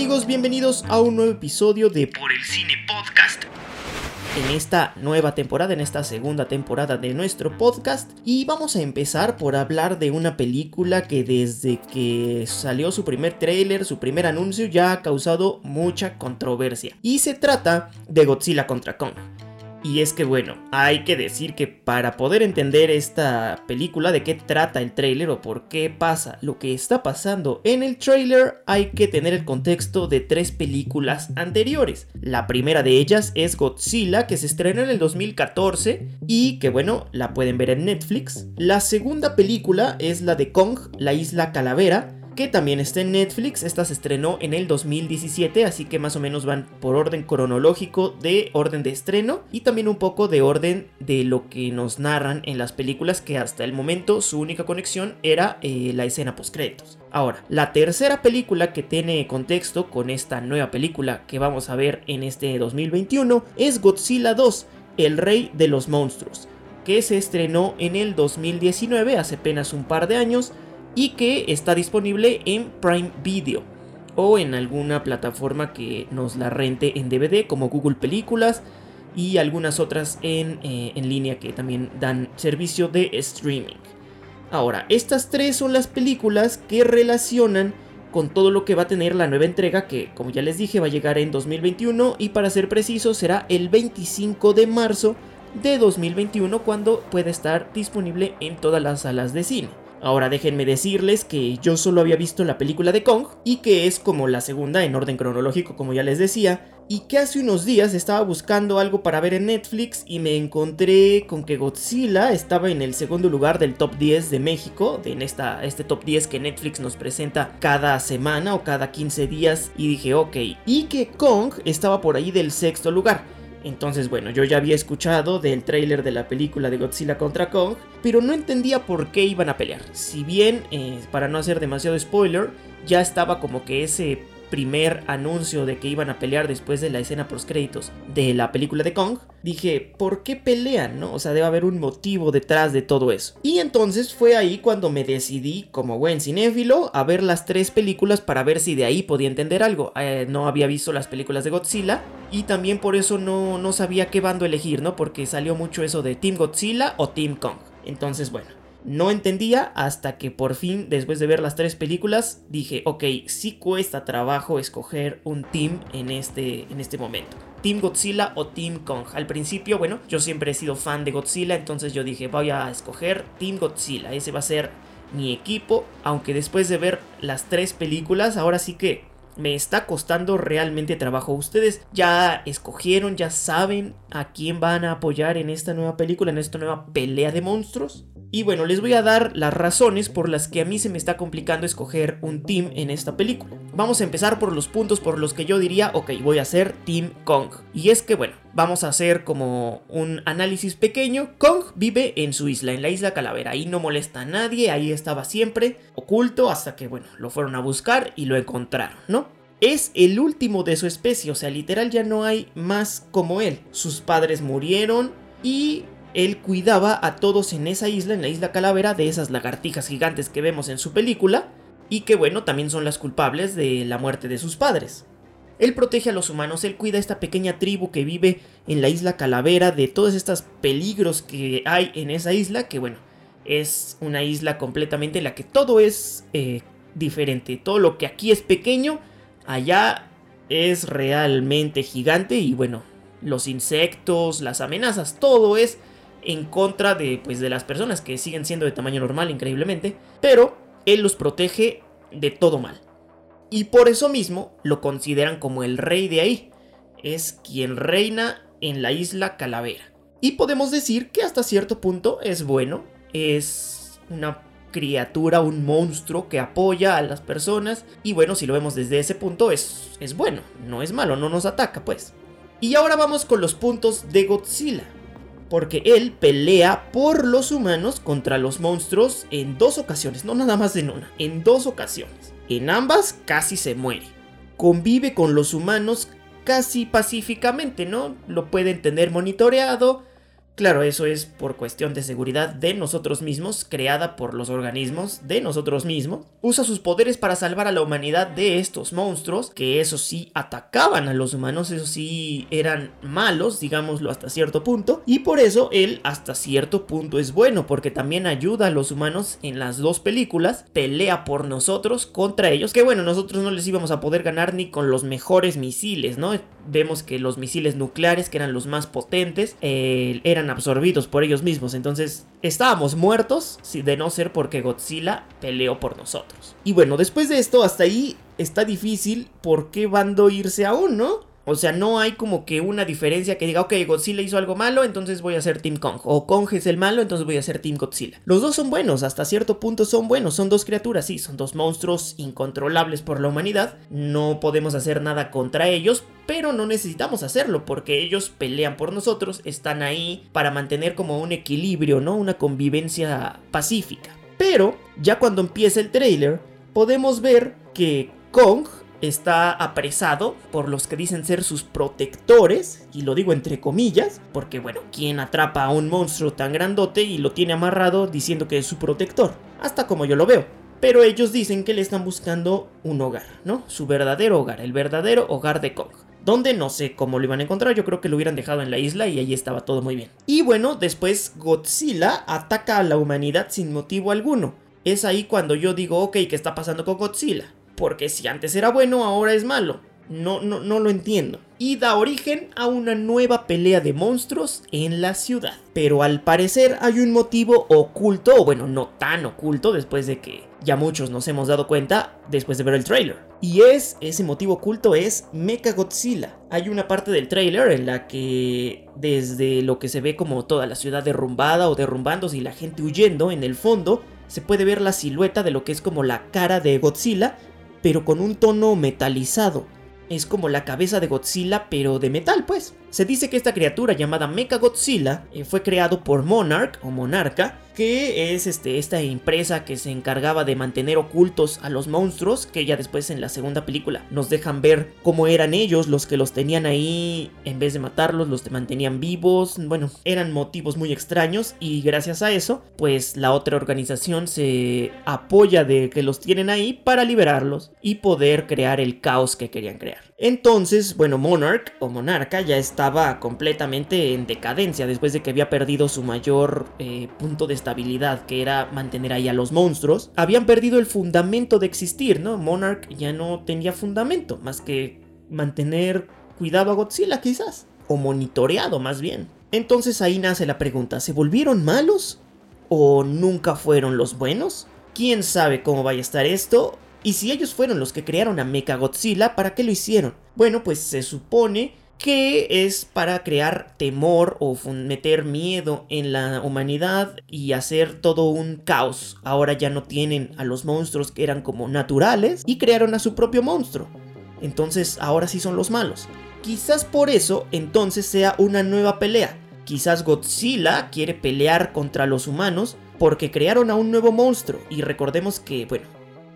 amigos? Bienvenidos a un nuevo episodio de Por el Cine Podcast. En esta nueva temporada, en esta segunda temporada de nuestro podcast, y vamos a empezar por hablar de una película que desde que salió su primer tráiler, su primer anuncio, ya ha causado mucha controversia. Y se trata de Godzilla contra Kong. Y es que bueno, hay que decir que para poder entender esta película, de qué trata el tráiler o por qué pasa lo que está pasando en el tráiler, hay que tener el contexto de tres películas anteriores. La primera de ellas es Godzilla, que se estrenó en el 2014 y que bueno, la pueden ver en Netflix. La segunda película es la de Kong, la isla calavera, que también está en Netflix. Esta se estrenó en el 2017, así que más o menos van por orden cronológico de orden de estreno y también un poco de orden de lo que nos narran en las películas que hasta el momento su única conexión era eh, la escena post créditos. Ahora, la tercera película que tiene contexto con esta nueva película que vamos a ver en este 2021 es Godzilla 2, el rey de los monstruos, que se estrenó en el 2019, hace apenas un par de años, y que está disponible en Prime Video o en alguna plataforma que nos la rente en DVD como Google Películas y algunas otras en, eh, en línea que también dan servicio de streaming. Ahora, estas tres son las películas que relacionan con todo lo que va a tener la nueva entrega que, como ya les dije, va a llegar en 2021 y para ser preciso será el 25 de marzo de 2021 cuando pueda estar disponible en todas las salas de cine. Ahora déjenme decirles que yo solo había visto la película de Kong y que es como la segunda en orden cronológico como ya les decía y que hace unos días estaba buscando algo para ver en Netflix y me encontré con que Godzilla estaba en el segundo lugar del top 10 de México, en esta, este top 10 que Netflix nos presenta cada semana o cada 15 días y dije ok, y que Kong estaba por ahí del sexto lugar. Entonces, bueno, yo ya había escuchado del tráiler de la película de Godzilla contra Kong, pero no entendía por qué iban a pelear. Si bien, eh, para no hacer demasiado spoiler, ya estaba como que ese primer anuncio de que iban a pelear después de la escena post créditos de la película de Kong, dije, ¿por qué pelean? No? O sea, debe haber un motivo detrás de todo eso. Y entonces fue ahí cuando me decidí, como buen cinéfilo, a ver las tres películas para ver si de ahí podía entender algo. Eh, no había visto las películas de Godzilla y también por eso no, no sabía qué bando elegir, ¿no? Porque salió mucho eso de Team Godzilla o Team Kong. Entonces, bueno, no entendía hasta que por fin, después de ver las tres películas, dije, ok, sí cuesta trabajo escoger un team en este, en este momento. Team Godzilla o Team Kong. Al principio, bueno, yo siempre he sido fan de Godzilla, entonces yo dije, voy a escoger Team Godzilla. Ese va a ser mi equipo, aunque después de ver las tres películas, ahora sí que me está costando realmente trabajo. Ustedes ya escogieron, ya saben a quién van a apoyar en esta nueva película, en esta nueva pelea de monstruos. Y bueno, les voy a dar las razones por las que a mí se me está complicando escoger un team en esta película. Vamos a empezar por los puntos por los que yo diría, ok, voy a hacer Team Kong. Y es que bueno, vamos a hacer como un análisis pequeño. Kong vive en su isla, en la isla Calavera. Ahí no molesta a nadie, ahí estaba siempre oculto hasta que bueno, lo fueron a buscar y lo encontraron, ¿no? Es el último de su especie, o sea, literal ya no hay más como él. Sus padres murieron y él cuidaba a todos en esa isla, en la isla Calavera, de esas lagartijas gigantes que vemos en su película, y que bueno, también son las culpables de la muerte de sus padres. Él protege a los humanos, él cuida a esta pequeña tribu que vive en la isla Calavera de todos estos peligros que hay en esa isla, que bueno, es una isla completamente en la que todo es eh, diferente. Todo lo que aquí es pequeño, allá es realmente gigante y bueno, los insectos, las amenazas, todo es en contra de, pues, de las personas que siguen siendo de tamaño normal, increíblemente, pero él los protege de todo mal. Y por eso mismo lo consideran como el rey de ahí. Es quien reina en la isla Calavera. Y podemos decir que hasta cierto punto es bueno, es una criatura, un monstruo que apoya a las personas. Y bueno, si lo vemos desde ese punto, es, es bueno, no es malo, no nos ataca pues. Y ahora vamos con los puntos de Godzilla porque él pelea por los humanos contra los monstruos en dos ocasiones, no nada más en una, en dos ocasiones. En ambas casi se muere. Convive con los humanos casi pacíficamente, ¿no? Lo pueden tener monitoreado, Claro, eso es por cuestión de seguridad de nosotros mismos, creada por los organismos de nosotros mismos. Usa sus poderes para salvar a la humanidad de estos monstruos, que eso sí atacaban a los humanos, eso sí eran malos, digámoslo hasta cierto punto. Y por eso él hasta cierto punto es bueno, porque también ayuda a los humanos en las dos películas, pelea por nosotros contra ellos, que bueno, nosotros no les íbamos a poder ganar ni con los mejores misiles, ¿no? Vemos que los misiles nucleares, que eran los más potentes, eh, eran absorbidos por ellos mismos. Entonces estábamos muertos de no ser porque Godzilla peleó por nosotros. Y bueno, después de esto, hasta ahí está difícil por qué bando irse aún, ¿no? O sea, no hay como que una diferencia que diga, ok, Godzilla hizo algo malo, entonces voy a ser Team Kong. O Kong es el malo, entonces voy a ser Team Godzilla. Los dos son buenos, hasta cierto punto son buenos. Son dos criaturas, sí, son dos monstruos incontrolables por la humanidad. No podemos hacer nada contra ellos, pero no necesitamos hacerlo porque ellos pelean por nosotros, están ahí para mantener como un equilibrio, ¿no? Una convivencia pacífica. Pero ya cuando empieza el trailer, podemos ver que Kong está apresado por los que dicen ser sus protectores, y lo digo entre comillas, porque bueno, ¿quién atrapa a un monstruo tan grandote y lo tiene amarrado diciendo que es su protector? Hasta como yo lo veo. Pero ellos dicen que le están buscando un hogar, ¿no? Su verdadero hogar, el verdadero hogar de Kong. Donde no sé cómo lo iban a encontrar, yo creo que lo hubieran dejado en la isla y ahí estaba todo muy bien. Y bueno, después Godzilla ataca a la humanidad sin motivo alguno. Es ahí cuando yo digo, ok, ¿qué está pasando con Godzilla? Porque si antes era bueno, ahora es malo. No, no, no lo entiendo. Y da origen a una nueva pelea de monstruos en la ciudad. Pero al parecer hay un motivo oculto, o bueno, no tan oculto, después de que ya muchos nos hemos dado cuenta después de ver el trailer. Y es, ese motivo oculto es Mecha Godzilla. Hay una parte del trailer en la que desde lo que se ve como toda la ciudad derrumbada o derrumbándose y la gente huyendo, en el fondo se puede ver la silueta de lo que es como la cara de Godzilla pero con un tono metalizado. Es como la cabeza de Godzilla, pero de metal, pues. Se dice que esta criatura llamada Mecha Godzilla eh, fue creado por Monarch o Monarca, que es este, esta empresa que se encargaba de mantener ocultos a los monstruos, que ya después en la segunda película nos dejan ver cómo eran ellos los que los tenían ahí, en vez de matarlos, los mantenían vivos, bueno, eran motivos muy extraños y gracias a eso, pues la otra organización se apoya de que los tienen ahí para liberarlos y poder crear el caos que querían crear. Entonces, bueno, Monarch o Monarca ya estaba completamente en decadencia después de que había perdido su mayor eh, punto de estabilidad, que era mantener ahí a los monstruos. Habían perdido el fundamento de existir, ¿no? Monarch ya no tenía fundamento, más que mantener cuidado a Godzilla quizás, o monitoreado más bien. Entonces ahí nace la pregunta, ¿se volvieron malos? ¿O nunca fueron los buenos? ¿Quién sabe cómo vaya a estar esto? Y si ellos fueron los que crearon a Mecha Godzilla, ¿para qué lo hicieron? Bueno, pues se supone que es para crear temor o meter miedo en la humanidad y hacer todo un caos. Ahora ya no tienen a los monstruos que eran como naturales y crearon a su propio monstruo. Entonces ahora sí son los malos. Quizás por eso entonces sea una nueva pelea. Quizás Godzilla quiere pelear contra los humanos porque crearon a un nuevo monstruo. Y recordemos que, bueno,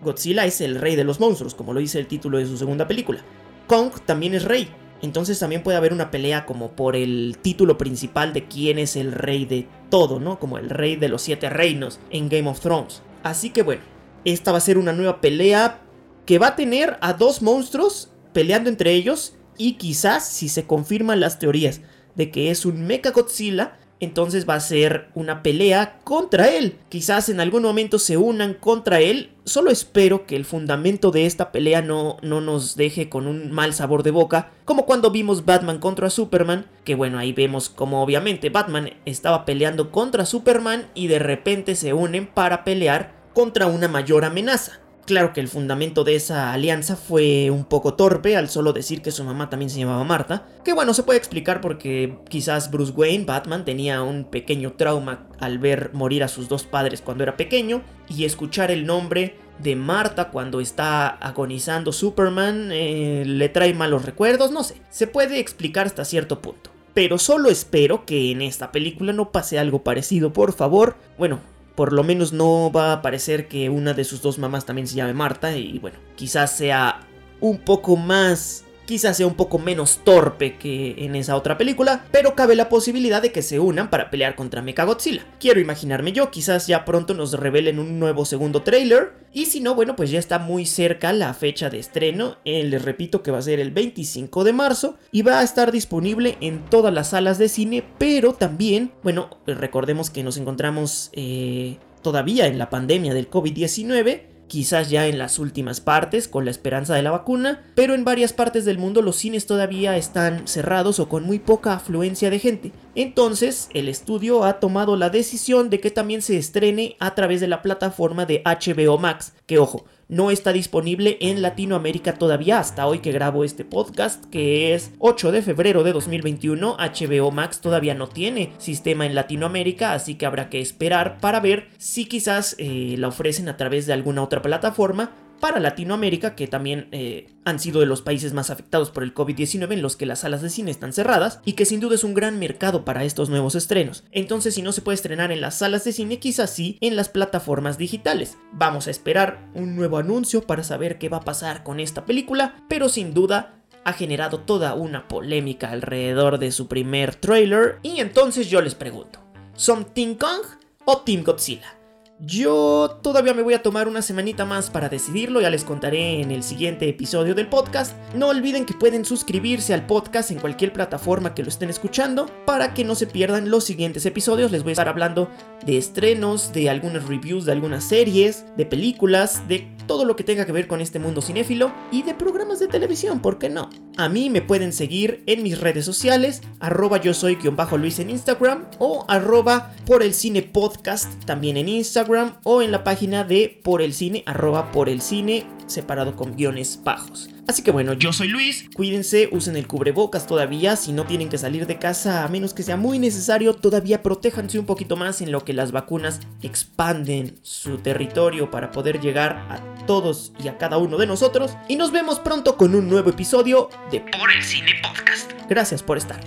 Godzilla es el rey de los monstruos, como lo dice el título de su segunda película. Kong también es rey, entonces también puede haber una pelea como por el título principal de quién es el rey de todo, ¿no? Como el rey de los siete reinos en Game of Thrones. Así que bueno, esta va a ser una nueva pelea que va a tener a dos monstruos peleando entre ellos y quizás si se confirman las teorías de que es un Mecha Godzilla, entonces va a ser una pelea contra él. Quizás en algún momento se unan contra él. Solo espero que el fundamento de esta pelea no, no nos deje con un mal sabor de boca, como cuando vimos Batman contra Superman, que bueno, ahí vemos como obviamente Batman estaba peleando contra Superman y de repente se unen para pelear contra una mayor amenaza. Claro que el fundamento de esa alianza fue un poco torpe al solo decir que su mamá también se llamaba Marta, que bueno, se puede explicar porque quizás Bruce Wayne, Batman, tenía un pequeño trauma al ver morir a sus dos padres cuando era pequeño y escuchar el nombre de Marta cuando está agonizando Superman eh, le trae malos recuerdos, no sé, se puede explicar hasta cierto punto. Pero solo espero que en esta película no pase algo parecido, por favor. Bueno, por lo menos no va a parecer que una de sus dos mamás también se llame Marta y bueno, quizás sea un poco más quizás sea un poco menos torpe que en esa otra película, pero cabe la posibilidad de que se unan para pelear contra Mechagodzilla. Quiero imaginarme yo, quizás ya pronto nos revelen un nuevo segundo trailer, y si no, bueno, pues ya está muy cerca la fecha de estreno, eh, les repito que va a ser el 25 de marzo, y va a estar disponible en todas las salas de cine, pero también, bueno, recordemos que nos encontramos eh, todavía en la pandemia del COVID-19, quizás ya en las últimas partes con la esperanza de la vacuna, pero en varias partes del mundo los cines todavía están cerrados o con muy poca afluencia de gente. Entonces, el estudio ha tomado la decisión de que también se estrene a través de la plataforma de HBO Max, que ojo, no está disponible en Latinoamérica todavía hasta hoy que grabo este podcast, que es 8 de febrero de 2021. HBO Max todavía no tiene sistema en Latinoamérica, así que habrá que esperar para ver si quizás eh, la ofrecen a través de alguna otra plataforma para Latinoamérica, que también eh, han sido de los países más afectados por el COVID-19 en los que las salas de cine están cerradas y que sin duda es un gran mercado para estos nuevos estrenos. Entonces si no se puede estrenar en las salas de cine, quizás sí en las plataformas digitales. Vamos a esperar un nuevo anuncio para saber qué va a pasar con esta película, pero sin duda ha generado toda una polémica alrededor de su primer trailer y entonces yo les pregunto, ¿son Team Kong o Team Godzilla? Yo todavía me voy a tomar una semanita más para decidirlo, ya les contaré en el siguiente episodio del podcast. No olviden que pueden suscribirse al podcast en cualquier plataforma que lo estén escuchando para que no se pierdan los siguientes episodios. Les voy a estar hablando de estrenos, de algunas reviews de algunas series, de películas, de todo lo que tenga que ver con este mundo cinéfilo y de programas de televisión, ¿por qué no? A mí me pueden seguir en mis redes sociales, arroba yo soy bajo Luis en Instagram o arroba por el cine podcast también en Instagram o en la página de por el cine, arroba por el cine separado con guiones bajos. Así que bueno, yo soy Luis, cuídense, usen el cubrebocas todavía, si no tienen que salir de casa a menos que sea muy necesario, todavía protéjanse un poquito más en lo que las vacunas expanden su territorio para poder llegar a todos y a cada uno de nosotros. Y nos vemos pronto con un nuevo episodio de Por el Cine Podcast. Gracias por estar.